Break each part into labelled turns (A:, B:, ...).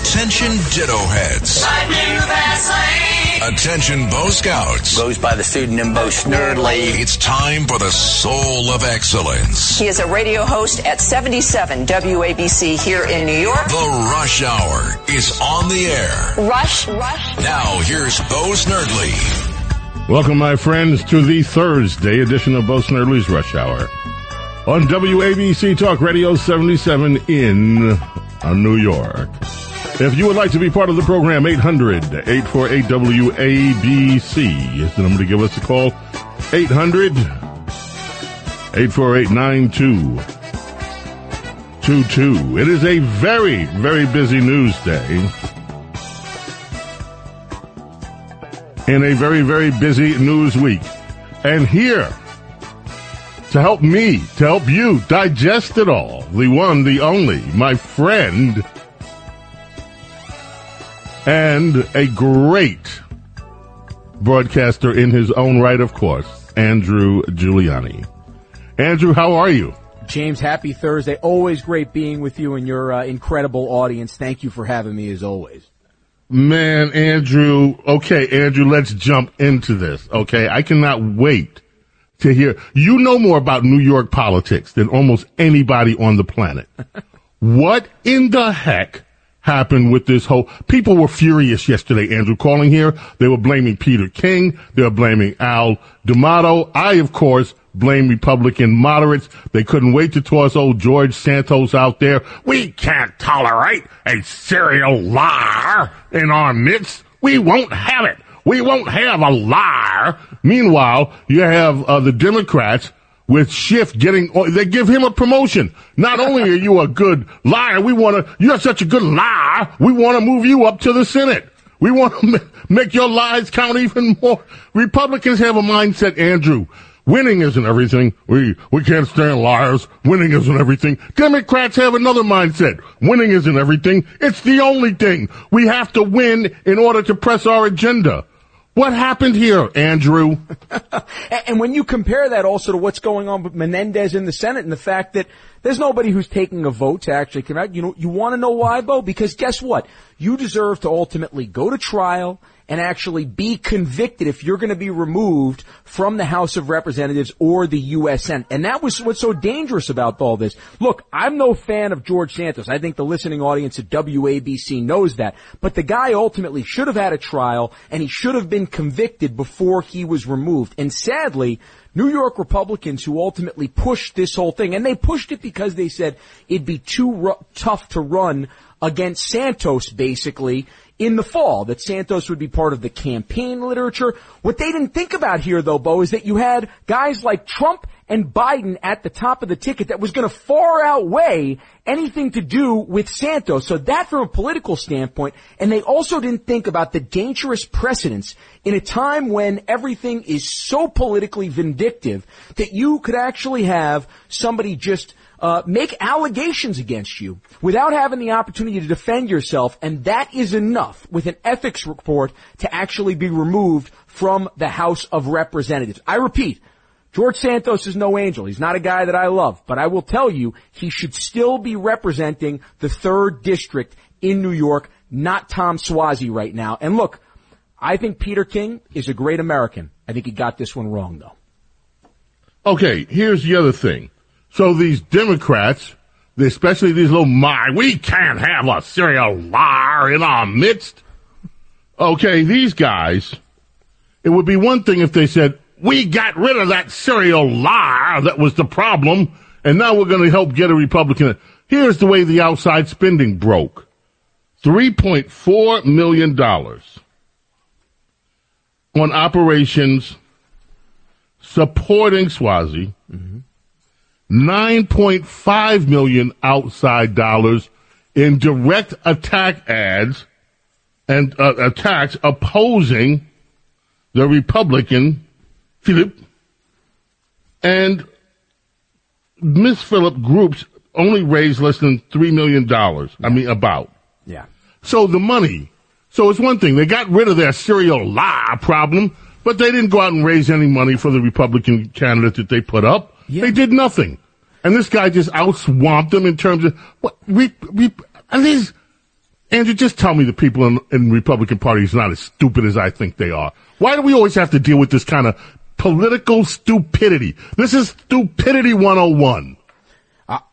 A: Attention ditto heads. Attention Bo Scouts.
B: Goes by the pseudonym Bo Snerdley.
A: It's time for the soul of excellence.
C: He is a radio host at 77 WABC here in New York.
A: The Rush Hour is on the air.
C: Rush, rush.
A: Now here's Bo Snerdley.
D: Welcome, my friends, to the Thursday edition of Bo Snerdley's Rush Hour on WABC Talk Radio 77 in uh, New York. If you would like to be part of the program, 800-848 WABC is the number to give us a call. 800 848 9222. It is a very, very busy news day. In a very, very busy news week. And here to help me, to help you digest it all, the one, the only, my friend, and a great broadcaster in his own right, of course, Andrew Giuliani. Andrew, how are you?
E: James, happy Thursday. Always great being with you and your uh, incredible audience. Thank you for having me as always.
D: Man, Andrew, okay, Andrew, let's jump into this, okay? I cannot wait to hear. You know more about New York politics than almost anybody on the planet. what in the heck happened with this whole, people were furious yesterday, Andrew, calling here. They were blaming Peter King. They were blaming Al D'Amato. I, of course, blame Republican moderates. They couldn't wait to toss old George Santos out there. We can't tolerate a serial liar in our midst. We won't have it. We won't have a liar. Meanwhile, you have uh, the Democrats with Schiff getting, oh, they give him a promotion. Not only are you a good liar, we want to, you're such a good liar, we want to move you up to the Senate. We want to make your lies count even more. Republicans have a mindset, Andrew. Winning isn't everything. We, we can't stand liars. Winning isn't everything. Democrats have another mindset. Winning isn't everything. It's the only thing. We have to win in order to press our agenda. What happened here, Andrew?
E: and when you compare that also to what's going on with Menendez in the Senate and the fact that there's nobody who's taking a vote to actually come out, you know, you want to know why, Bo? Because guess what? You deserve to ultimately go to trial and actually be convicted if you're going to be removed from the House of Representatives or the U.S. Senate. And that was what's so dangerous about all this. Look, I'm no fan of George Santos. I think the listening audience at WABC knows that. But the guy ultimately should have had a trial and he should have been convicted before he was removed. And sadly, New York Republicans who ultimately pushed this whole thing, and they pushed it because they said it'd be too ru- tough to run against Santos, basically, in the fall, that Santos would be part of the campaign literature. What they didn't think about here, though, Bo, is that you had guys like Trump and Biden at the top of the ticket that was going to far outweigh anything to do with Santos. So that from a political standpoint, and they also didn't think about the dangerous precedents in a time when everything is so politically vindictive that you could actually have somebody just uh, make allegations against you without having the opportunity to defend yourself, and that is enough with an ethics report to actually be removed from the House of Representatives. I repeat, George Santos is no angel. He's not a guy that I love, but I will tell you, he should still be representing the third district in New York, not Tom Suozzi right now. And look, I think Peter King is a great American. I think he got this one wrong though.
D: Okay, here's the other thing. So these Democrats, especially these little my, we can't have a serial liar in our midst. Okay, these guys, it would be one thing if they said, we got rid of that serial liar that was the problem, and now we're going to help get a Republican. Here's the way the outside spending broke. $3.4 million on operations supporting Suozzi. Mm-hmm 9.5 million outside dollars in direct attack ads and uh, attacks opposing the Republican Pilip and Miss Pilip groups only raised less than three million dollars. I mean, about.
E: Yeah.
D: So the money. So it's one thing they got rid of their serial lie problem, but they didn't go out and raise any money for the Republican candidate that they put up. Yeah. They did nothing. And this guy just outswamped them in terms of what we, we, and these, Andrew, just tell me the people in, in the Republican Party is not as stupid as I think they are. Why do we always have to deal with this kind of political stupidity? This is stupidity 101.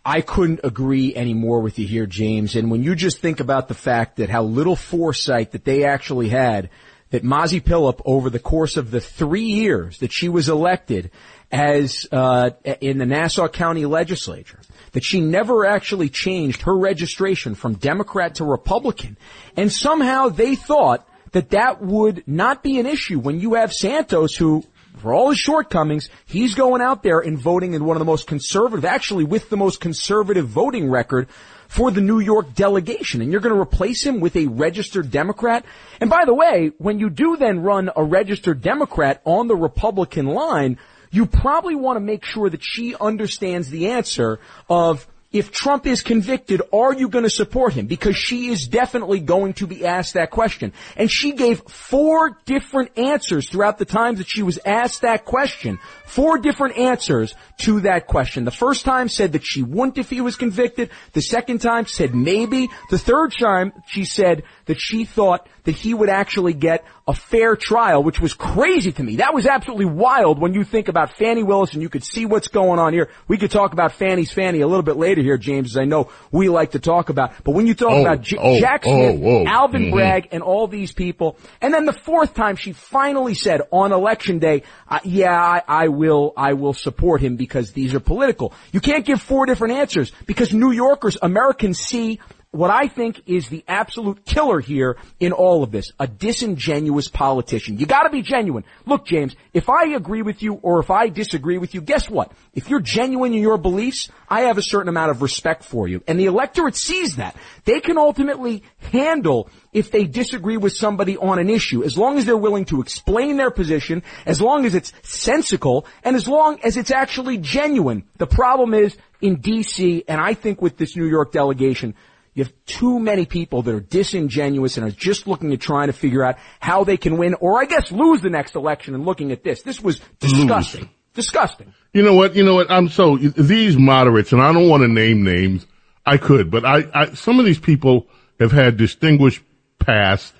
E: I couldn't agree any more with you here, James. And when you just think about the fact that how little foresight that they actually had, that Mazi Pilip over the course of the three years that she was elected as uh, in the Nassau County Legislature, that she never actually changed her registration from Democrat to Republican, and somehow they thought that that would not be an issue when you have Santos who for all his shortcomings, he's going out there and voting in one of the most conservative, actually with the most conservative voting record for the New York delegation. And you're going to replace him with a registered Democrat. And by the way, when you do then run a registered Democrat on the Republican line, you probably want to make sure that she understands the answer of if Trump is convicted, are you going to support him? Because she is definitely going to be asked that question. And she gave four different answers throughout the times that she was asked that question. Four different answers to that question. The first time said that she wouldn't if he was convicted. The second time said maybe. The third time she said that she thought that he would actually get a fair trial, which was crazy to me. That was absolutely wild when you think about Fani Willis and you could see what's going on here. We could talk about Fani's Fanny a little bit later here, James, as I know we like to talk about. But when you talk
D: Oh,
E: about J-
D: oh,
E: Jack
D: oh,
E: Smith,
D: oh.
E: Alvin
D: Mhm.
E: Bragg, and all these people, and then the fourth time she finally said on election day, uh, yeah, I, I will, I will support him because these are political. You can't give four different answers because New Yorkers, Americans see what I think is the absolute killer here in all of this, a disingenuous politician. You gotta be genuine. Look, James, if I agree with you or if I disagree with you, guess what? If you're genuine in your beliefs, I have a certain amount of respect for you. And the electorate sees that. They can ultimately handle if they disagree with somebody on an issue, as long as they're willing to explain their position, as long as it's sensical, and as long as it's actually genuine. The problem is in DC, and I think with this New York delegation, you have too many people that are disingenuous and are just looking at trying to figure out how they can win, or I guess lose the next election and looking at this. This was disgusting. Disgusting.
D: You know what? You know what? I'm so these moderates, and I don't want to name names. I could, but I, I some of these people have had distinguished past.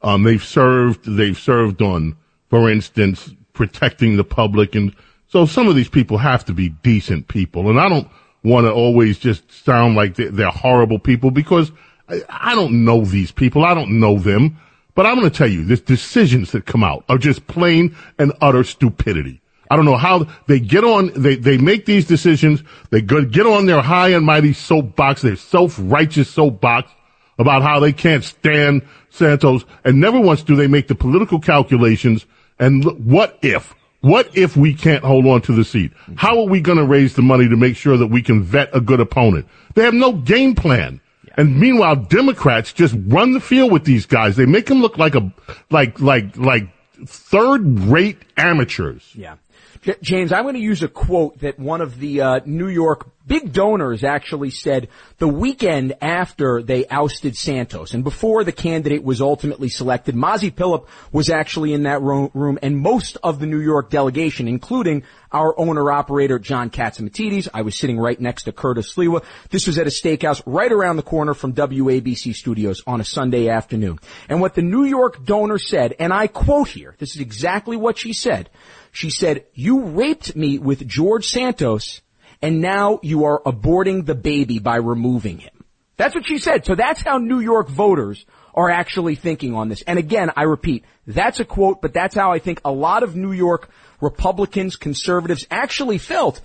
D: Um, they've served. They've served on, for instance, protecting the public, and so some of these people have to be decent people. And I don't want to always just sound like they're, they're horrible people because I, I don't know these people. I don't know them. But I'm going to tell you, the decisions that come out are just plain and utter stupidity. I don't know how they get on, they, they make these decisions. They get on their high and mighty soapbox, their self-righteous soapbox about how they can't stand Santos. And never once do they make the political calculations and look, what if? What if we can't hold on to the seat? How are we going to raise the money to make sure that we can vet a good opponent? They have no game plan. And meanwhile, Democrats just run the field with these guys. They make them look like a, like, like, like third rate amateurs.
E: Yeah. J- James, I'm going to use a quote that one of the uh, New York big donors actually said the weekend after they ousted Santos and before the candidate was ultimately selected. Mazi Pilip was actually in that ro- room and most of the New York delegation, including our owner-operator John Catsimatidis. I was sitting right next to Curtis Sliwa. This was at a steakhouse right around the corner from WABC studios on a Sunday afternoon. And what the New York donor said, and I quote here, this is exactly what she said. She said, you raped me with George Santos and now you are aborting the baby by removing him. That's what she said. So that's how New York voters are actually thinking on this. And again, I repeat, that's a quote, but that's how I think a lot of New York Republicans, conservatives actually felt.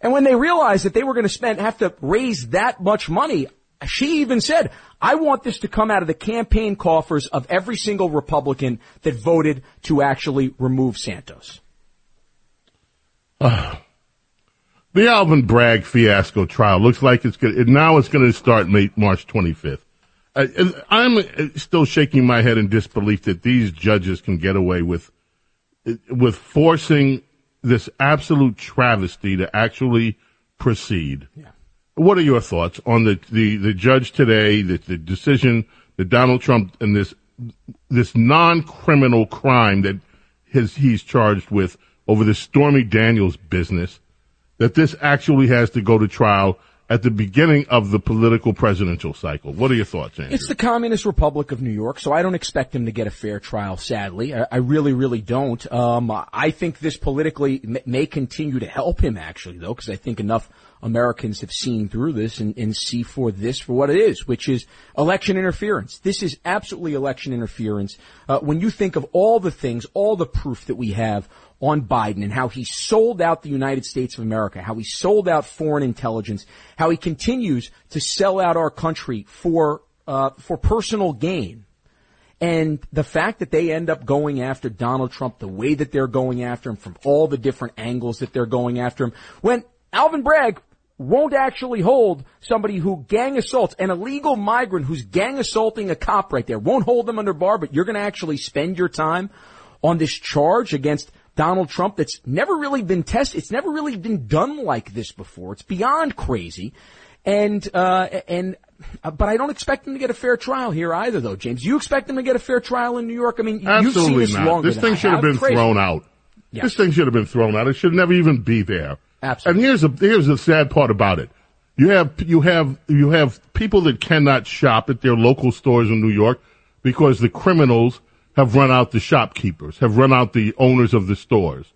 E: And when they realized that they were going to spend, have to raise that much money, she even said, I want this to come out of the campaign coffers of every single Republican that voted to actually remove Santos.
D: The Alvin Bragg fiasco trial looks like it's going now it's going to start May, March 25th. I, I'm uh, still shaking my head in disbelief that these judges can get away with uh, with forcing this absolute travesty to actually proceed. What are your thoughts on the, the, the judge today, the, the decision that Donald Trump and this this non-criminal crime that his, he's charged with over the Stormy Daniels business, that this actually has to go to trial at the beginning of the political presidential cycle. What are your thoughts, Andrew?
E: It's the Communist Republic of New York, so I don't expect him to get a fair trial, sadly. I, I really, really don't. Um, I think this politically may, may continue to help him, actually, though, because I think enough Americans have seen through this and, and, see for this for what it is, which is election interference. This is absolutely election interference. Uh, when you think of all the things, all the proof that we have on Biden and how he sold out the United States of America, how he sold out foreign intelligence, how he continues to sell out our country for uh, for personal gain. And the fact that they end up going after Donald Trump the way that they're going after him from all the different angles that they're going after him, when Alvin Bragg won't actually hold somebody who gang assaults an illegal migrant who's gang assaulting a cop right there, won't hold them under bar, but you're going to actually spend your time on this charge against Donald Trump that's never really been tested. It's never really been done like this before. It's beyond crazy. And, uh, and, uh, but I don't expect him to get a fair trial here either though, James. You expect him to get a fair trial in New York? I mean,
D: Absolutely
E: you've seen this
D: not.
E: longer
D: This thing should have been
E: crazy.
D: thrown out.
E: Yeah.
D: This thing should have been thrown out. It should never even be there.
E: Absolutely.
D: And here's the here's the sad part about it. You have you have you have people that cannot shop at their local stores in New York because the criminals have run out the shopkeepers, have run out the owners of the stores.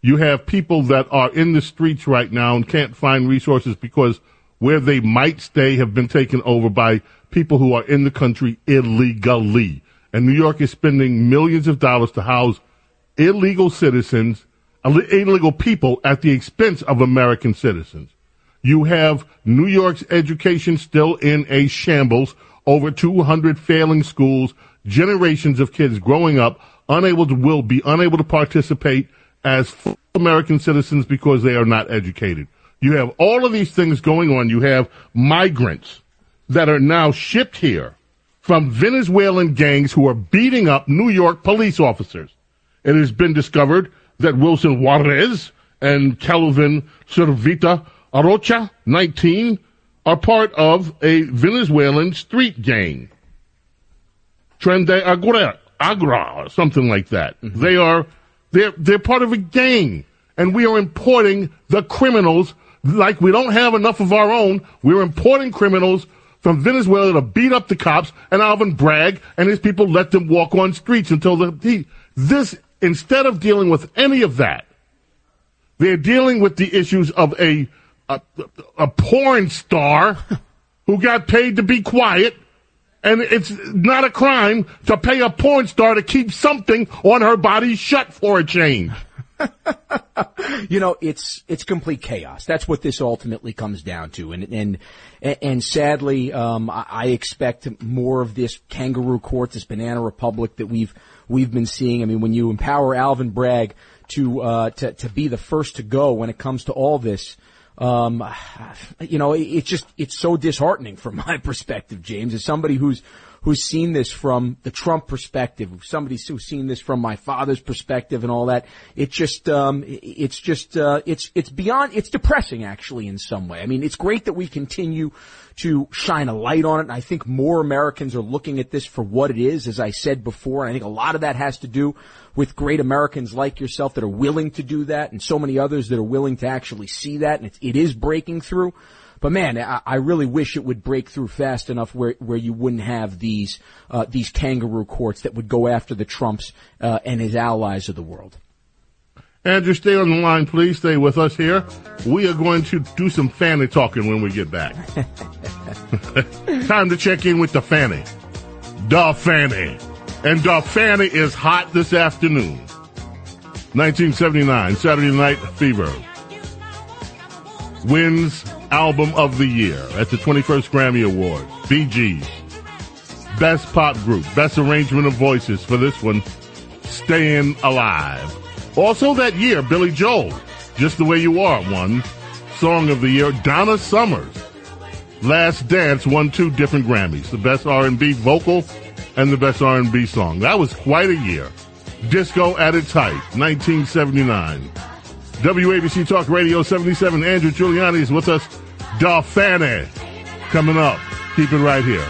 D: You have people that are in the streets right now and can't find resources because where they might stay have been taken over by people who are in the country illegally. And New York is spending millions of dollars to house illegal citizens, illegal people at the expense of American citizens. You have New York's education still in a shambles, over 200 failing schools, generations of kids growing up unable to will be unable to participate as full American citizens because they are not educated. You have all of these things going on. You have migrants that are now shipped here from Venezuelan gangs who are beating up New York police officers. It has been discovered that Wilson Juarez and Kelvin Servita Arocha, 19, are part of a Venezuelan street gang. Trende Agra, Agra, or something like that. Mm-hmm. They are, they're, they're part of a gang. And we are importing the criminals like we don't have enough of our own. We're importing criminals from Venezuela to beat up the cops and Alvin Bragg and his people let them walk on streets until the, he, this, instead of dealing with any of that, they're dealing with the issues of a, a, a porn star who got paid to be quiet and it's not a crime to pay a porn star to keep something on her body shut for a change.
E: you know, it's it's complete chaos. That's what this ultimately comes down to, and and and sadly, um, I expect more of this kangaroo court, this banana republic that we've we've been seeing. I mean, when you empower Alvin Bragg to uh, to to be the first to go when it comes to all this. Um, you know, it's just, it's so disheartening from my perspective, James, as somebody who's, who's seen this from the Trump perspective, somebody who's seen this from my father's perspective and all that. It just, um, it's just, uh, it's, it's beyond, it's depressing actually in some way. I mean, it's great that we continue to shine a light on it. And I think more Americans are looking at this for what it is, as I said before. And I think a lot of that has to do with great Americans like yourself that are willing to do that and so many others that are willing to actually see that. And it, it is breaking through. But man, I, I, really wish it would break through fast enough where where you wouldn't have these uh, these kangaroo courts that would go after the Trumps uh, and his allies of the world.
D: Andrew, stay on the line, please. Stay with us here. We are going to do some Fanny talking when we get back. Time to check in with the Fanny. Da Fanny. And Da Fanny is hot this afternoon. 1979, Saturday Night Fever. Wins Album of the Year at the 21st Grammy Awards. Gees. Best Pop Group. Best Arrangement of Voices for this one. Staying Alive. Also that year, Billy Joel. Just the Way You Are won. Song of the Year. Donna Summers. Last Dance won two different Grammys. The Best R&B Vocal and the Best R&B Song. That was quite a year. Disco at its height. 1979. WABC Talk Radio 77. Andrew Giuliani is with us. Da Fani coming up. Keep it right here.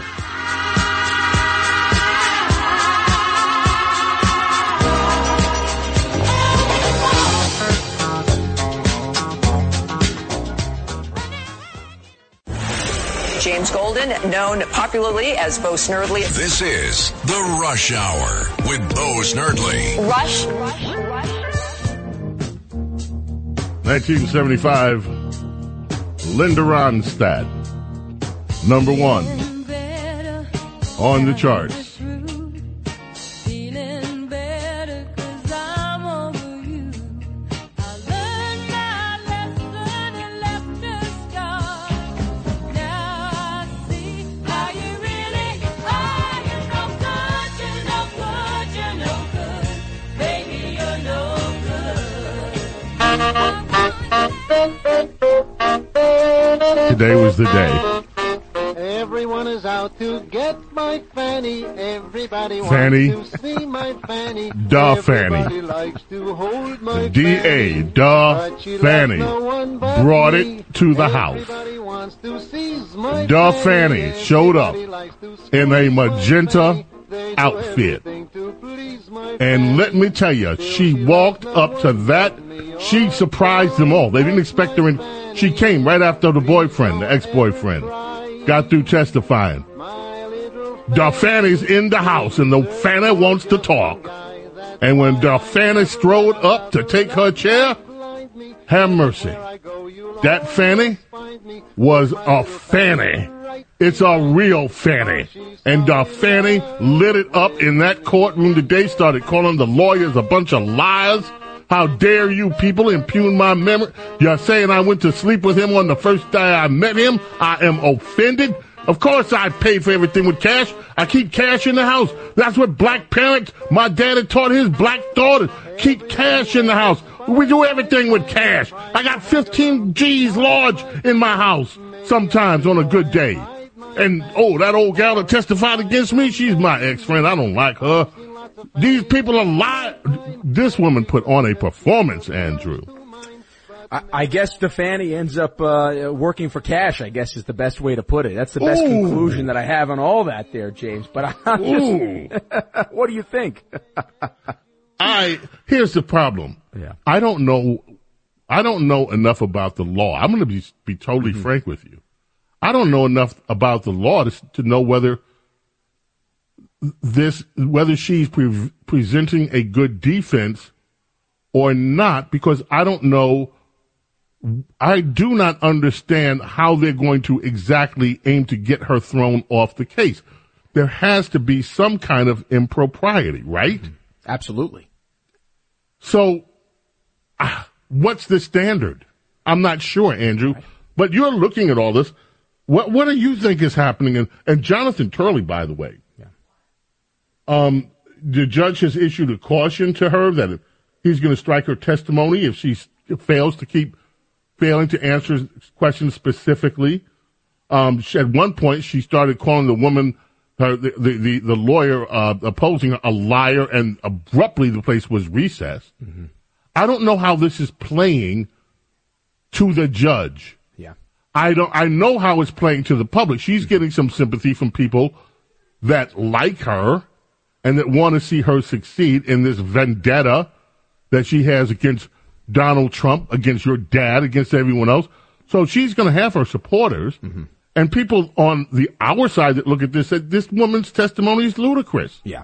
C: James Golden, known popularly as Bo Snerdley.
A: This is The Rush Hour with Bo Snerdley.
C: Rush. Rush. Rush.
D: 1975, Linda Ronstadt, number one on the charts. Today was the day.
F: Everyone is out to get my fanny. Everybody
D: Fanny.
F: wants to see my fanny.
D: Da
F: Everybody
D: fanny.
F: likes to hold my
D: D.A.
F: fanny.
D: Da fanny.
F: no
D: Brought
F: me.
D: it to the house.
F: Everybody wants to seize my
D: Da
F: fanny.
D: fanny showed up
F: Everybody likes to
D: in a magenta
F: fanny. They do
D: outfit.
F: everything to please my
D: And let me tell you, she walked up to that. She surprised them all. They didn't expect her in. She came right after the boyfriend, the ex-boyfriend, got through testifying.
F: My little
D: Da Fanny's in the house and the Fanny wants to talk. And when Da Fanny strode up to take her chair, have mercy. That Fanny was a Fanny. It's a real Fanny. And Da Fanny lit it up in that courtroom today, started calling the lawyers a bunch of liars. How dare you people impugn my memory? You're saying I went to sleep with him on the first day I met him? I am offended. Of course I pay for everything with cash. I keep cash in the house. That's what black parents, my daddy taught his black daughters. Keep cash in the house. We do everything with cash. I got 15 G's large in my house sometimes on a good day. And oh, that old gal that testified against me, she's my ex-friend. I don't like her. These people are lying. This woman put on a performance, Andrew.
E: I, I guess the fanny ends up uh, working for cash. I guess is the best way to put it. That's the best
D: Ooh.
E: conclusion that I have on all that, there, James. But I'm just, what do you think?
D: I here's the problem.
E: Yeah.
D: I don't know. I don't know enough about the law. I'm going to be be totally
E: Mm-hmm.
D: frank with you. I don't know enough about the law to, to know whether this whether she's pre- presenting a good defense or not because I don't know. I do not understand how they're going to exactly aim to get her thrown off the case. There has to be some kind of impropriety, right?
E: Absolutely.
D: So, ah, what's the standard? I'm not sure, Andrew. But you're looking at all this. What What do you think is happening? And, and Jonathan Turley, by the way. Um, the judge has issued a caution to her that he's going to strike her testimony if she fails to keep failing to answer questions specifically. Um, she, at one point, she started calling the woman, her, the, the, the, the lawyer, uh, opposing her a liar, and abruptly the place was recessed. I don't know how this is playing to the judge.
E: Yeah.
D: I don't, I know how it's playing to the public. She's getting some sympathy from people that like her and that want to see her succeed in this vendetta that she has against Donald Trump, against your dad, against everyone else. So she's going to have her supporters. Mm-hmm. And people on the our side that look at this said this woman's testimony is ludicrous.
E: Yeah.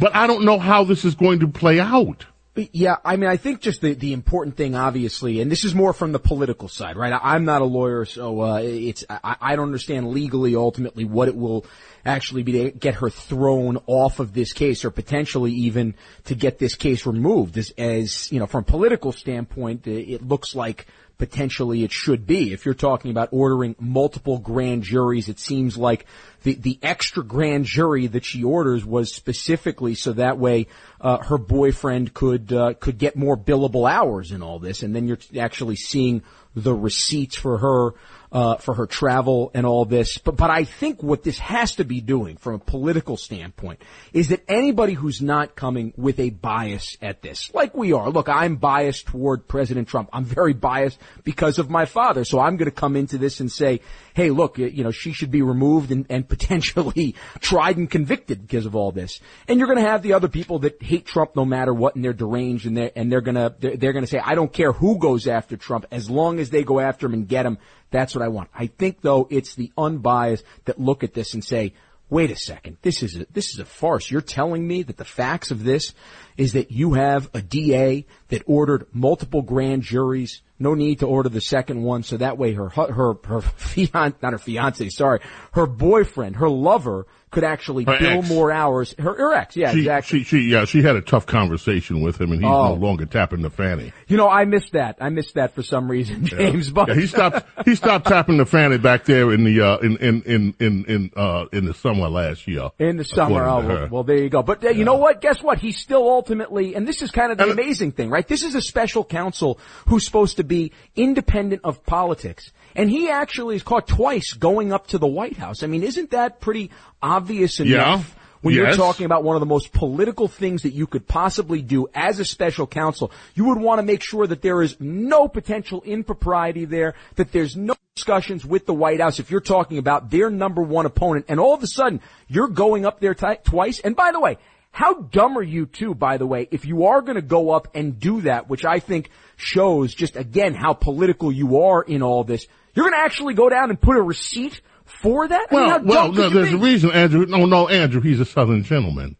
D: But I don't know how this is going to play out.
E: Yeah, I mean, I think just the, the important thing, obviously, and this is more from the political side, right? I, I'm not a lawyer, so uh, it's I, I don't understand legally, ultimately, what it will actually be to get her thrown off of this case, or potentially even to get this case removed. As, as you know, from a political standpoint, it looks like potentially it should be. If you're talking about ordering multiple grand juries, it seems like the, the extra grand jury that she orders was specifically so that way uh, her boyfriend could uh, could get more billable hours in all this, and then you're actually seeing the receipts for her uh, for her travel and all this. But but I think what this has to be doing from a political standpoint is that anybody who's not coming with a bias at this, like we are. Look, I'm biased toward President Trump. I'm very biased because of my father. So I'm going to come into this and say, hey, look, you know, she should be removed and, and potentially tried and convicted because of all this. And you're going to have the other people that hate Trump no matter what, and they're deranged, and they're and they're going to they're, they're going to say, I don't care who goes after Trump as long as they go after him and get him That's what I want. I think though it's the unbiased that look at this and say, wait a second, this is a, this is a farce. You're telling me that the facts of this is that you have a DA that ordered multiple grand juries. No need to order the second one, so that way her her her fiance, not her fiance, sorry, her boyfriend, her lover could actually
D: Her
E: bill
D: ex.
E: more hours. Her, her ex, yeah,
D: She,
E: exactly.
D: she, she, yeah, she had a tough conversation with him, and he's
E: Oh.
D: no longer tapping the fanny.
E: you know, I missed that. I missed that for some reason, James. But
D: Yeah, he stopped. He stopped tapping the fanny back there in the uh, in in in in in uh, in the summer last year.
E: In the summer. Oh, well, well, there you go. But uh, you know what? Guess what? He's still ultimately, and this is kind of the
D: And-
E: amazing thing, right? This is a special counsel who's supposed to be independent of politics. And he actually is caught twice going up to the White House. I mean, isn't that pretty obvious enough?
D: Yeah.
E: When you're talking about one of the most political things that you could possibly do as a special counsel, you would want to make sure that there is no potential impropriety there, that there's no discussions with the White House if you're talking about their number one opponent, and all of a sudden you're going up there ti twice. And by the way, how dumb are you too, by the way, if you are going to go up and do that, which I think shows just again how political you are in all this, you're going to actually go down and put a receipt for that? I mean,
D: Well, well, no, there's a reason, Andrew. No, no, Andrew, he's a Southern gentleman.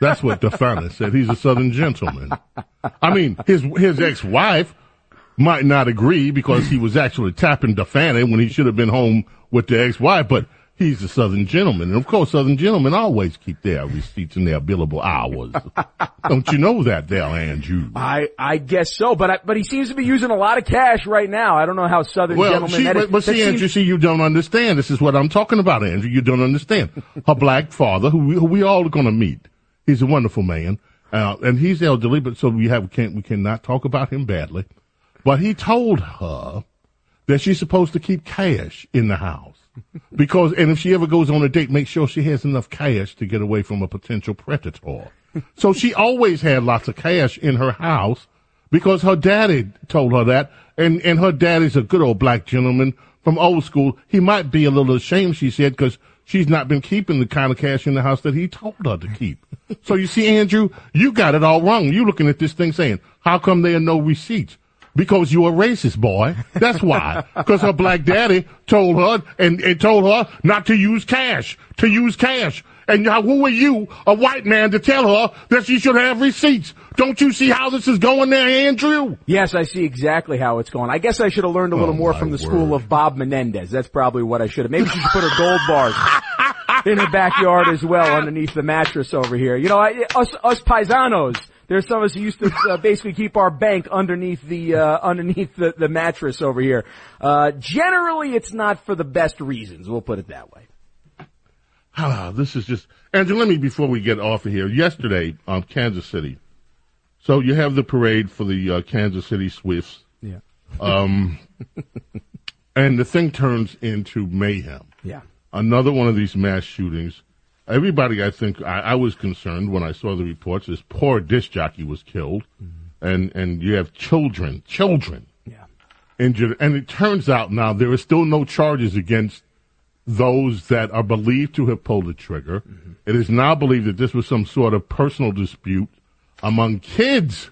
D: That's what Da Fani said. He's a Southern gentleman. I mean, his his ex-wife might not agree because he was actually tapping Da Fani when he should have been home with the ex-wife, but he's a Southern gentleman. And of course, Southern gentlemen always keep their receipts and their billable hours. Don't you know that, Dale Andrew?
E: I, I guess so, but I, but he seems to be using a lot of cash right now. I don't know how Southern
D: Well,
E: gentlemen
D: see,
E: that is.
D: but, but
E: that
D: see, Andrew,
E: seems-
D: see, you don't understand. This is what I'm talking about, Andrew. You don't understand. Her black father, who we, who we all are going to meet, he's a wonderful man, uh, and he's elderly, but so we have we can't we cannot talk about him badly. But he told her that she's supposed to keep cash in the house because, and if she ever goes on a date, make sure she has enough cash to get away from a potential predator. so she always had lots of cash in her house because her daddy told her that, and and her daddy's a good old black gentleman from old school. He might be a little ashamed, she said, because she's not been keeping the kind of cash in the house that he told her to keep. so you see, Andrew, you got it all wrong. You looking at this thing saying, "How come there are no receipts?" Because you a racist, boy. That's why. Because her black daddy told her and, and told her not to use cash, to use cash. And now who are you, a white man, to tell her that she should have receipts? Don't you see how this is going there, Andrew?
E: Yes, I see exactly how it's going. I guess I should have learned a little
D: Oh,
E: more from the school of Bob Menendez. That's probably what I should have. Maybe she should put her gold bars in her backyard as well underneath the mattress over here. You know, I, us, us paisanos, there's some of us who used to uh, basically keep our bank underneath the, uh, underneath the, the mattress over here. Uh, generally it's not for the best reasons. We'll put it that way.
D: Ah, this is just Andrew. Let me before we get off of here. Yesterday, um, Kansas City. So you have the parade for the uh, Kansas City Swifts,
E: Yeah.
D: Um, and the thing turns into mayhem.
E: Yeah.
D: Another one of these mass shootings. Everybody, I think, I, I was concerned when I saw the reports. This poor disc jockey was killed, mm-hmm. and and you have children, children
E: Yeah.
D: injured. And it turns out now there are still no charges against those that are believed to have pulled the trigger. Mm-hmm. It is now believed that this was some sort of personal dispute among kids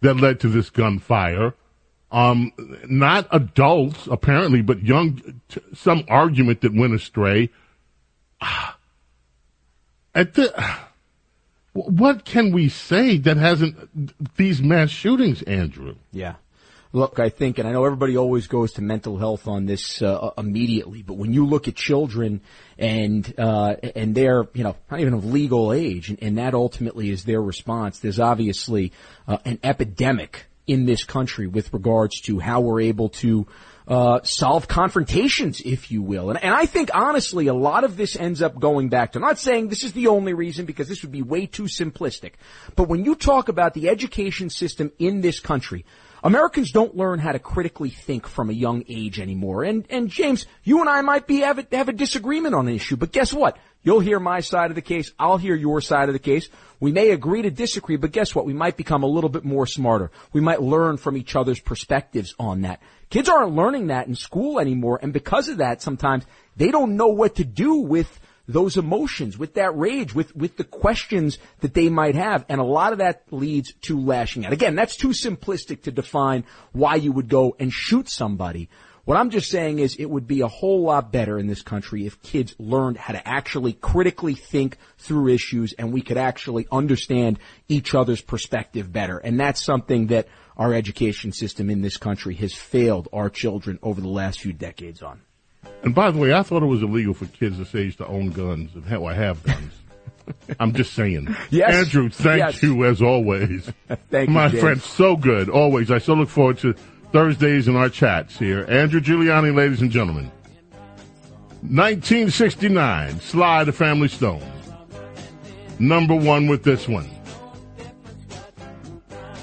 D: that led to this gunfire. Um, not adults apparently, but young. T- some argument that went astray. Ah, At the, what can we say that hasn't these mass shootings, Andrew?
E: Yeah. Look, I think, and I know everybody always goes to mental health on this uh, immediately, but when you look at children and uh, and they're you know not even of legal age, and, and that ultimately is their response, there's obviously uh, an epidemic in this country with regards to how we're able to uh, solve confrontations, if you will. And, and I think honestly, a lot of this ends up going back to. I'm not saying this is the only reason because this would be way too simplistic. But when you talk about the education system in this country, Americans don't learn how to critically think from a young age anymore. And and James, you and I might be have a, have a disagreement on an issue, but guess what? You'll hear my side of the case. I'll hear your side of the case. We may agree to disagree, but guess what? We might become a little bit more smarter. We might learn from each other's perspectives on that. Kids aren't learning that in school anymore, and because of that, sometimes they don't know what to do with those emotions, with that rage, with, with the questions that they might have. And a lot of that leads to lashing out. Again, that's too simplistic to define why you would go and shoot somebody. What I'm just saying is it would be a whole lot better in this country if kids learned how to actually critically think through issues and we could actually understand each other's perspective better. And that's something that our education system in this country has failed our children over the last few decades on.
D: And by the way, I thought it was illegal for kids this age to own guns and have, have guns. I'm just saying.
E: Yes.
D: Andrew, thank
E: Yes.
D: you as always.
E: Thank you,
D: My friend, so good. Always. I so look forward to Thursdays in our chats here. Andrew Giuliani, ladies and gentlemen. 1969, Sly the Family Stone. Number one with this one.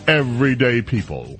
D: Everyday People.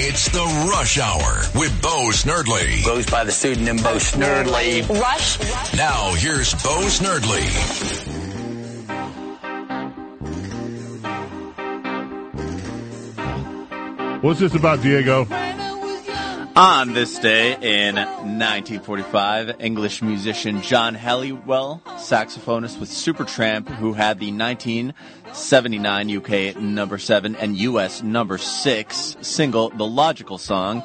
A: It's the Rush Hour with Bo Snerdley.
B: Goes by the pseudonym Bo Snerdley.
C: Rush.
A: Now here's Bo Snerdley.
D: What's this about, Diego?
G: On this day in 1945, English musician John Helliwell, saxophonist with Supertramp, who had the 1979 UK number 7 and US number 6 single, The Logical Song.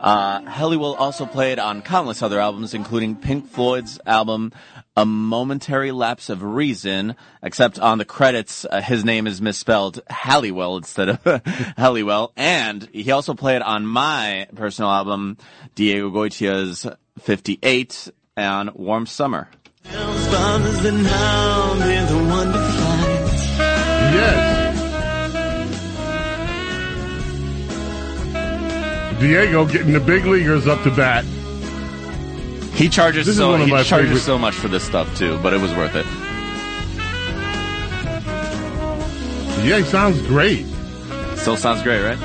G: Uh, Halliwell also played on countless other albums, including Pink Floyd's album A Momentary Lapse of Reason, except on the credits, uh, his name is misspelled Halliwell instead of Helliwell. And he also played on my personal album, Diego Goitia's 58 on Warm Summer.
D: Yes. Diego getting the big leaguers up to bat.
G: He charges
D: This is
G: so he charges
D: favorite-
G: so much for this stuff too, but it was worth it.
D: Yeah, he sounds great.
G: Still sounds great, right?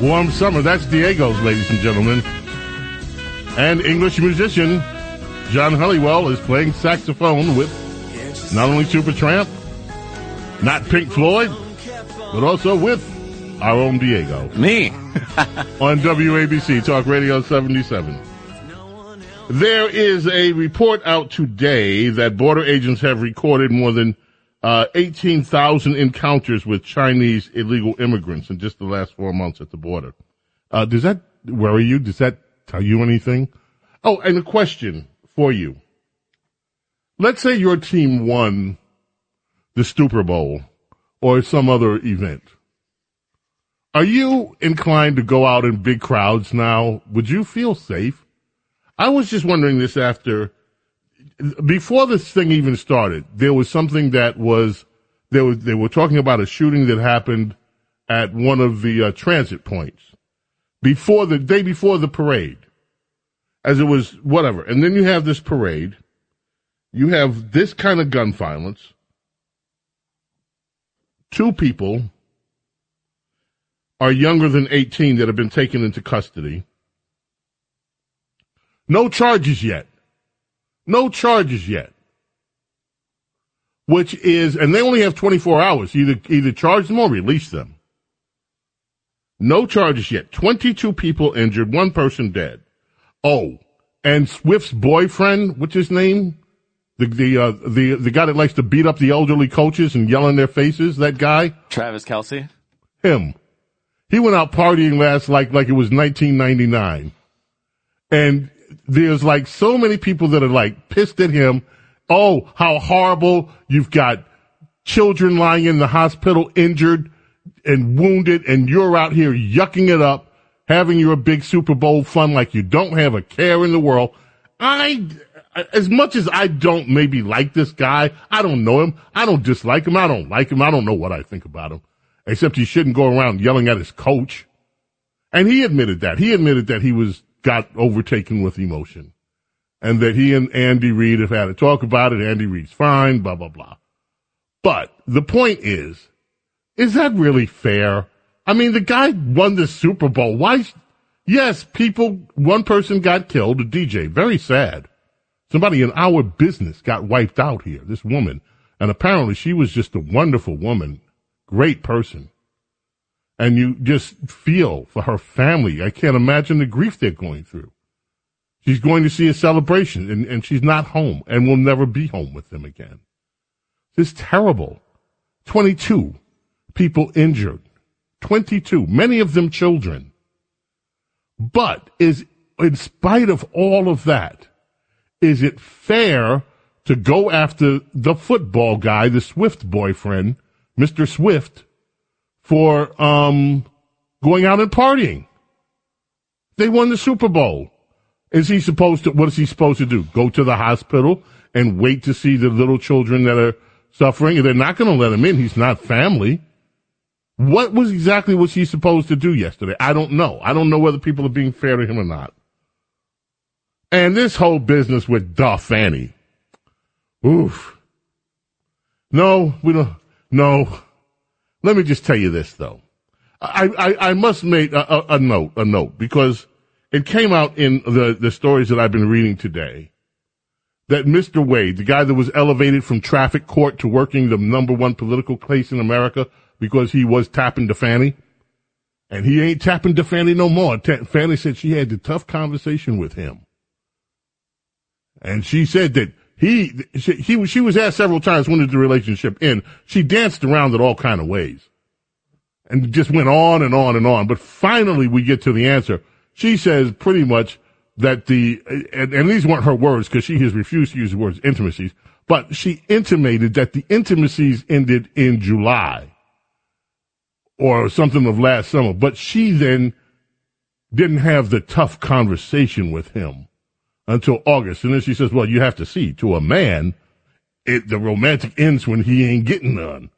D: Warm summer. That's Diego's, ladies and gentlemen. And English musician John Helliwell is playing saxophone with not only Supertramp, not Pink Floyd, but also with our own Diego
G: Me.
D: on WABC Talk Radio 77. There is a report out today that border agents have recorded more than uh, 18,000 encounters with Chinese illegal immigrants in just the last four months at the border. Uh, does that worry you? Does that tell you anything? Oh, and a question for you. Let's say your team won the Super Bowl or some other event. Are you inclined to go out in big crowds now? Would you feel safe? I was just wondering this after, before this thing even started, there was something that was, they were, they were talking about a shooting that happened at one of the uh, transit points before the day before the parade, as it was whatever. And then you have this parade. You have this kind of gun violence. Two people are younger than 18 that have been taken into custody. No charges yet. No charges yet. Which is, and they only have 24 hours. Either, either charge them or release them. No charges yet. 22 people injured, one person dead. Oh, and Swift's boyfriend, what's his name? The, the, uh, the, the guy that likes to beat up the elderly coaches and yell in their faces, that guy?
G: Travis Kelce.
D: him. He went out partying last like like it was 1999, and there's like so many people that are like pissed at him. Oh, how horrible! You've got children lying in the hospital, injured and wounded, and you're out here yucking it up. having your big Super Bowl fun like you don't have a care in the world. I, as much as I don't maybe like this guy, I don't know him. I don't dislike him. I don't like him. I don't know what I think about him, except he shouldn't go around yelling at his coach. And he admitted that. He admitted that he was, got overtaken with emotion and that he and Andy Reid have had a talk about it. Andy Reid's fine, blah, blah, blah. But the point is, is that really fair? I mean, the guy won the Super Bowl. Why? Yes, people, one person got killed, a DJ. Very sad. Somebody in our business got wiped out here, this woman. And apparently she was just a wonderful woman, great person. And you just feel for her family. I can't imagine the grief they're going through. She's going to see a celebration and, and she's not home and will never be home with them again. It's terrible. 22 people injured. 22, many of them children. But is, in spite of all of that, is it fair to go after the football guy, the Swift boyfriend, Mr. Swift, for, um, going out and partying? They won the Super Bowl. Is he supposed to, what is he supposed to do? Go to the hospital and wait to see the little children that are suffering? They're not going to let him in. He's not family. What was exactly was he supposed to do yesterday? I don't know. I don't know whether people are being fair to him or not. And this whole business with Da Fani. Oof. No, we don't. No. Let me just tell you this though. I, I, I must make a, a, a note, a note, because it came out in the, the stories that I've been reading today that Mr. Wade, the guy that was elevated from traffic court to working the number one political case in America because he was tapping to Fanny, and he ain't tapping to Fanny no more. Fani said she had the tough conversation with him. And she said that he, she, he, she was asked several times when did the relationship end. She danced around it all kind of ways and just went on and on and on. But finally we get to the answer. She says pretty much that the, and, and these weren't her words because she has refused to use the words intimacies, but she intimated that the intimacies ended in July or something of last summer. But she then didn't have the tough conversation with him until August. And then she says, well, you have to see to a man, it, the romantic ends when he ain't getting none.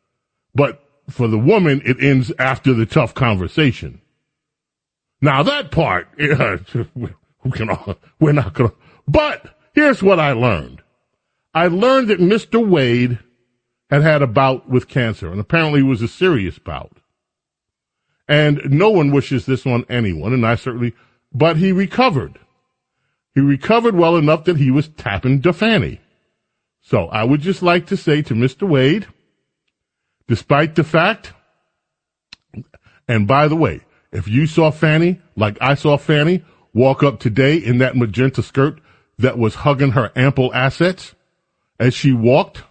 D: But for the woman, it ends after the tough conversation. Now that part, can we're not gonna, but here's what I learned. I learned that Mr. Wade had had a bout with cancer and apparently it was a serious bout. And no one wishes this on anyone and I certainly, but he recovered. He recovered well enough that he was tapping to Fanny. So I would just like to say to Mr. Wade, despite the fact, and by the way, if you saw Fanny like I saw Fanny walk up today in that magenta skirt that was hugging her ample assets as she walked,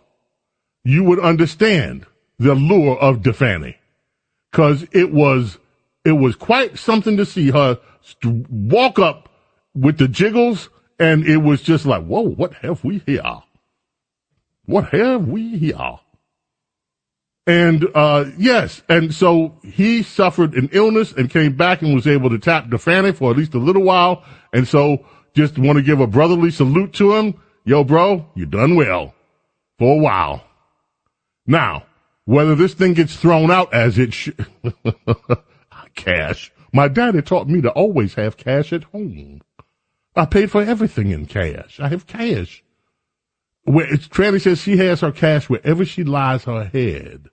D: you would understand the lure of Da Fani. Cause it was, it was quite something to see her walk up with the jiggles, and it was just like, whoa, what have we here? What have we here? And uh, yes, and so he suffered an illness and came back and was able to tap Da Fani for at least a little while. And so just want to give a brotherly salute to him. Yo, bro, you done well for a while. Now, whether this thing gets thrown out as it should, cash. My daddy taught me to always have cash at home. I paid for everything in cash. I have cash. Where it's, Tranny says she has her cash wherever she lies her head.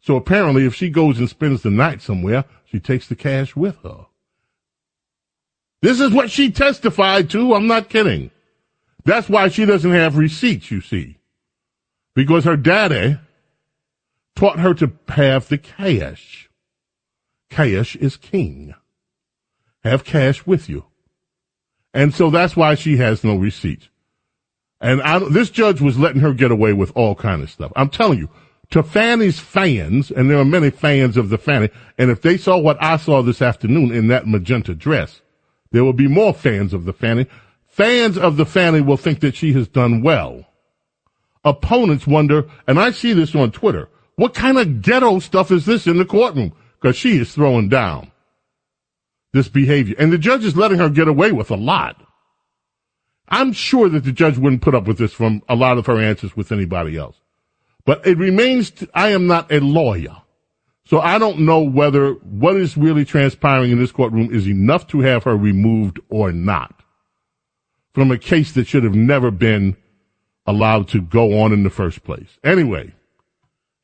D: So apparently if she goes and spends the night somewhere, she takes the cash with her. This is what she testified to. I'm not kidding. That's why she doesn't have receipts, you see. Because her daddy taught her to have the cash. Cash is king. Have cash with you. And so that's why she has no receipts. And I, this judge was letting her get away with all kind of stuff. I'm telling you, to Fanny's fans, and there are many fans of the Fanny, and if they saw what I saw this afternoon in that magenta dress, there will be more fans of the Fanny. Fans of the Fanny will think that she has done well. Opponents wonder, and I see this on Twitter, what kind of ghetto stuff is this in the courtroom? Because she is throwing down. This behavior. And the judge is letting her get away with a lot. I'm sure that the judge wouldn't put up with this from a lot of her answers with anybody else. But it remains, I am not a lawyer. So I don't know whether what is really transpiring in this courtroom is enough to have her removed or not from a case that should have never been allowed to go on in the first place. Anyway,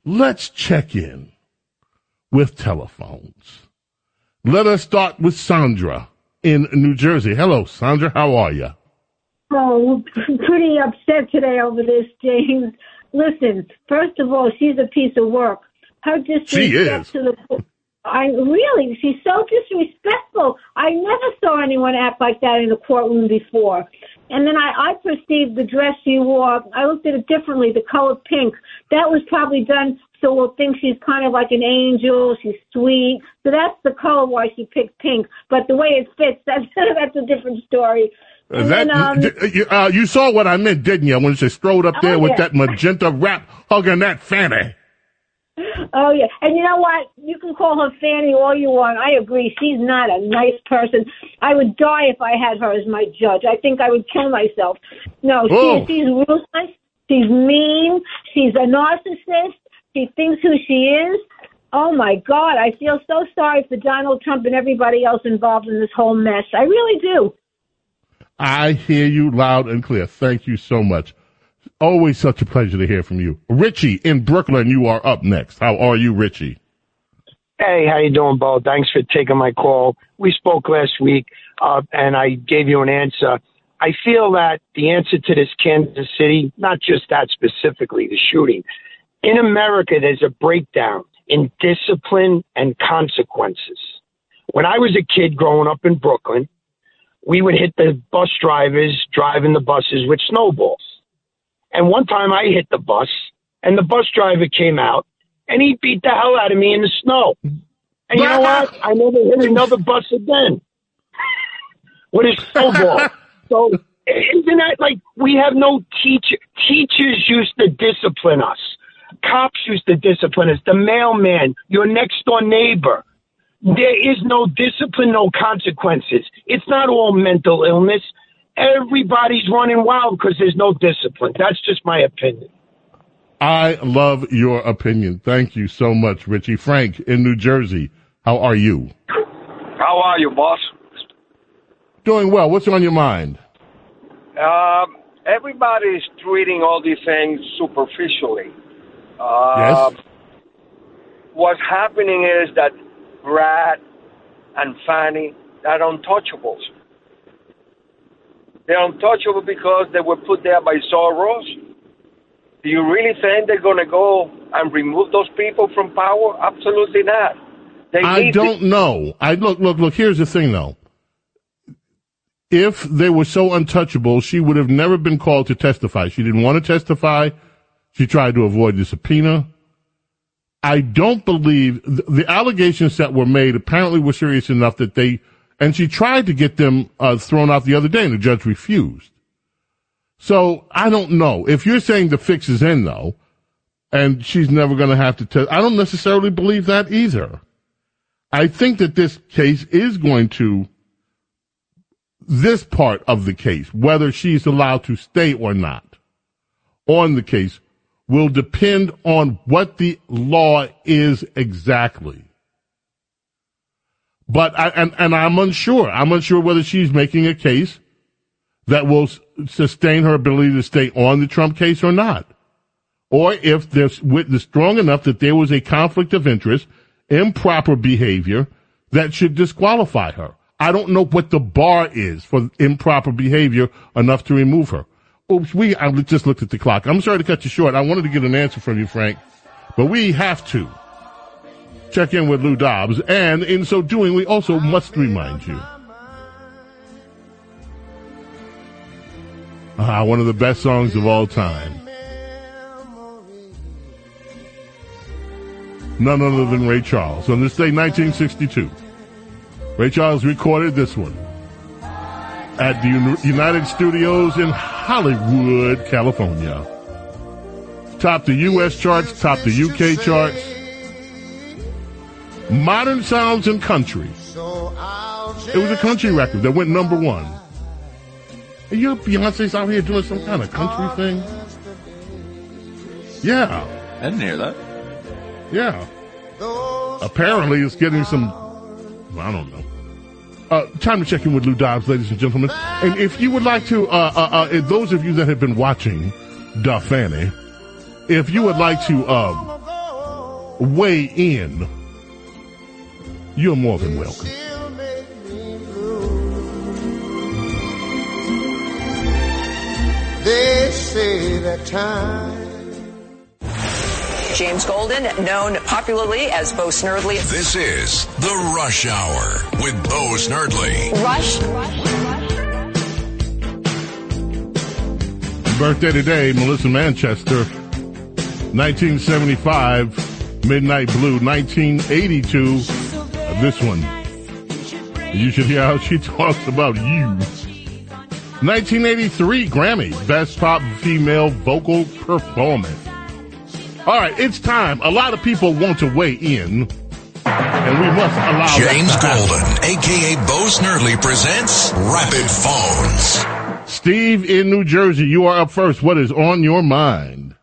D: let's check in with telephones. Let us start with Sandra in New Jersey. Hello, Sandra. How are you?
H: Oh, pretty upset today over this, James. Listen, first of all, she's a piece of work. Her disrespect to the I really, she's so disrespectful. I never saw anyone act like that in a courtroom before. And then I, I perceived the dress she wore. I looked at it differently. The color pink. That was probably done so we'll think she's kind of like an angel. She's sweet. So that's the color why she picked pink. But the way it fits, that's that's a different story.
D: Uh, that, then, um, you, uh, you saw what I meant, didn't you? When she strode up there oh, with yeah. that magenta wrap hugging that fanny.
H: Oh yeah, and you know what? You can call her Fanny all you want. I agree. She's not a nice person. I would die if I had her as my judge. I think I would kill myself. No, she, she's ruthless. She's mean. She's a narcissist. She thinks who she is. Oh my God, I feel so sorry for Donald Trump and everybody else involved in this whole mess. I really do.
D: I hear you loud and clear. Thank you so much. Always such a pleasure to hear from you. Richie in Brooklyn, you are up next. How are you, Richie?
I: Hey, how you doing, Bo? Thanks for taking my call. We spoke last week, uh, and I gave you an answer. I feel that the answer to this Kansas City, not just that specifically, the shooting, in America, there's a breakdown in discipline and consequences. When I was a kid growing up in Brooklyn, we would hit the bus drivers driving the buses with snowballs. And one time I hit the bus and the bus driver came out and he beat the hell out of me in the snow. And you know what? I never hit another bus again with a snowball. so isn't that like we have no teacher? Teachers used to discipline us. Cops used to discipline us. The mailman, your next door neighbor. There is no discipline, no consequences. It's not all mental illness everybody's running wild because there's no discipline. That's just my opinion.
D: I love your opinion. Thank you so much, Richie. Frank in New Jersey, how are you?
J: How are you, boss?
D: Doing well. What's on your mind?
J: Um, everybody's treating all these things superficially. Uh, yes. What's happening is that Brad and Fani are untouchables. They're untouchable because they were put there by Soros. Do you really think they're going to go and remove those people from power? Absolutely not.
D: They I don't to- know. I look, look, look. Here's the thing, though. If they were so untouchable, she would have never been called to testify. She didn't want to testify. She tried to avoid the subpoena. I don't believe the allegations that were made apparently were serious enough that they and she tried to get them uh, thrown out the other day, and the judge refused. So I don't know. If you're saying the fix is in, though, and she's never going to have to test, I don't necessarily believe that either. I think that this case is going to, this part of the case, whether she's allowed to stay or not on the case, will depend on what the law is exactly. But I, and, and I'm unsure. I'm unsure whether she's making a case that will sustain her ability to stay on the Trump case or not. Or if there's witness strong enough that there was a conflict of interest, improper behavior that should disqualify her. I don't know what the bar is for improper behavior enough to remove her. Oops, we, I just looked at the clock. I'm sorry to cut you short. I wanted to get an answer from you, Frank, but we have to check in with Lou Dobbs, and in so doing, we also must remind you. Ah, one of the best songs of all time. None other than Ray Charles. On this day, 1962, Ray Charles recorded this one at the United Studios in Hollywood, California. Top the U.S. charts, top the UK charts modern sounds and country. It was a country record that went number one. And your Beyonce's out here doing some kind of country thing? Yeah.
G: I didn't hear that.
D: Yeah. Apparently it's getting some, I don't know. Uh, time to check in with Lou Dobbs, ladies and gentlemen. And if you would like to, uh, uh, uh those of you that have been watching Da Fani, if you would like to, uh, weigh in, you're more than welcome.
C: They say that time James Golden, known popularly as Bo Snerdley.
A: This is The Rush Hour with Bo Snerdley.
C: Rush.
D: Birthday today, Melissa Manchester. 1975, Midnight Blue. 1982, this one. You should hear how she talks about you. 1983 Grammy, Best Pop Female Vocal Performance. All right, it's time. A lot of people want to weigh in, and we must allow
A: James Golden, aka Bo Snerdley, presents Rapid Phones.
D: Steve in New Jersey, you are up first. What is on your mind?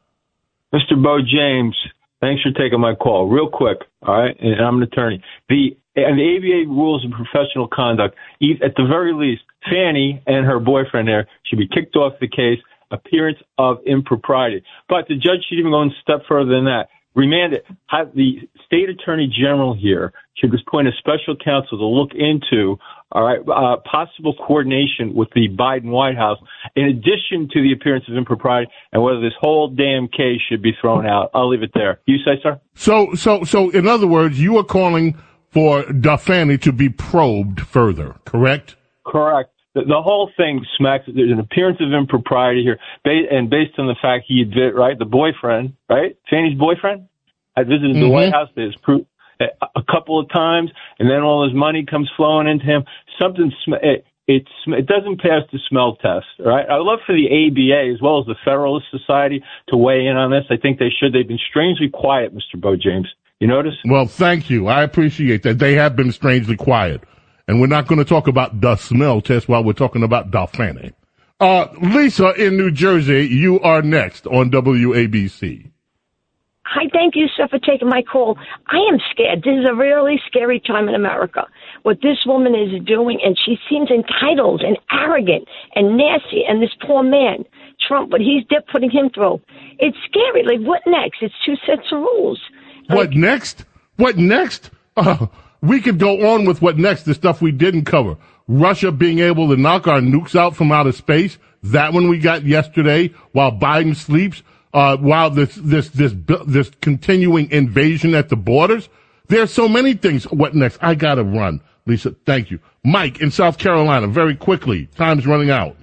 K: Mr. Bo James, thanks for taking my call. Real quick, all right, and I'm an attorney. The and the ABA rules of professional conduct, at the very least, Fani and her boyfriend there should be kicked off the case appearance of impropriety. But the judge should even go a step further than that. Remand it. Have the state attorney general here should appoint a special counsel to look into all right uh, possible coordination with the Biden White House, in addition to the appearance of impropriety, and whether this whole damn case should be thrown out. I'll leave it there. You say, sir?
D: So, so, so, in other words, you are calling for Da Fani to be probed further, correct?
K: Correct the, the whole thing smacks. There's an appearance of impropriety here, ba- and based on the fact he admit right, the boyfriend, right, Fani's boyfriend, had visited mm-hmm. the White House. There's proof a couple of times, and then all his money comes flowing into him. Something sm- it, it's it doesn't pass the smell test, right? I would love for the ABA as well as the Federalist Society to weigh in on this. I think they should. They've been strangely quiet, Mr. Bo James. You notice?
D: Well, thank you. I appreciate that. They have been strangely quiet. And we're not going to talk about the smell test while we're talking about Da Fani. Uh, Lisa in New Jersey, you are next on WABC.
L: Hi, thank you, sir, for taking my call. I am scared. This is a really scary time in America. What this woman is doing, and she seems entitled and arrogant and nasty, and this poor man, Trump, what he's they're putting him through. It's scary. Like, what next? It's two sets of rules.
D: Like, what next? What next? Uh, we could go on with what next, the stuff we didn't cover. Russia being able to knock our nukes out from outer space. That one we got yesterday while Biden sleeps, uh, while this, this, this, this continuing invasion at the borders. There's so many things. What next? I gotta run. Lisa, thank you. Mike in South Carolina, very quickly. Time's running out.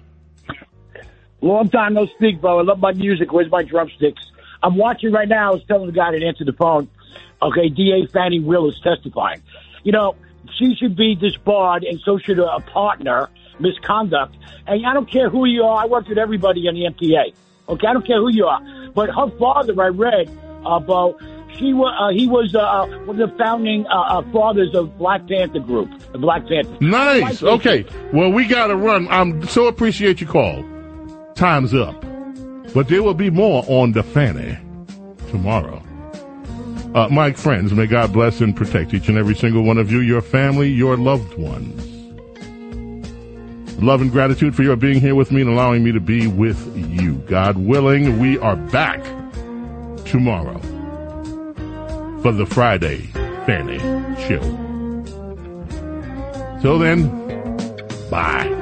M: Long time no speak, bro. I love my music. Where's my drumsticks? I'm watching right now. I was telling the guy that answered the phone. Okay, DA Fani Willis is testifying you know, she should be disbarred, and so should a partner misconduct. And I don't care who you are. I worked with everybody in the MTA. Okay, I don't care who you are. But her father, I read, uh, Bo, she was uh, he was uh, uh, one of the founding uh, uh, fathers of Black Panther Group, the Black Panther.
D: Nice. Okay. Well, we got to run. I'm so appreciate your call. Time's up, but there will be more on the Fanny tomorrow. Uh, my friends, may God bless and protect each and every single one of you, your family, your loved ones. Love and gratitude for your being here with me and allowing me to be with you. God willing, we are back tomorrow for the Friday Fanny Show. Till then, bye.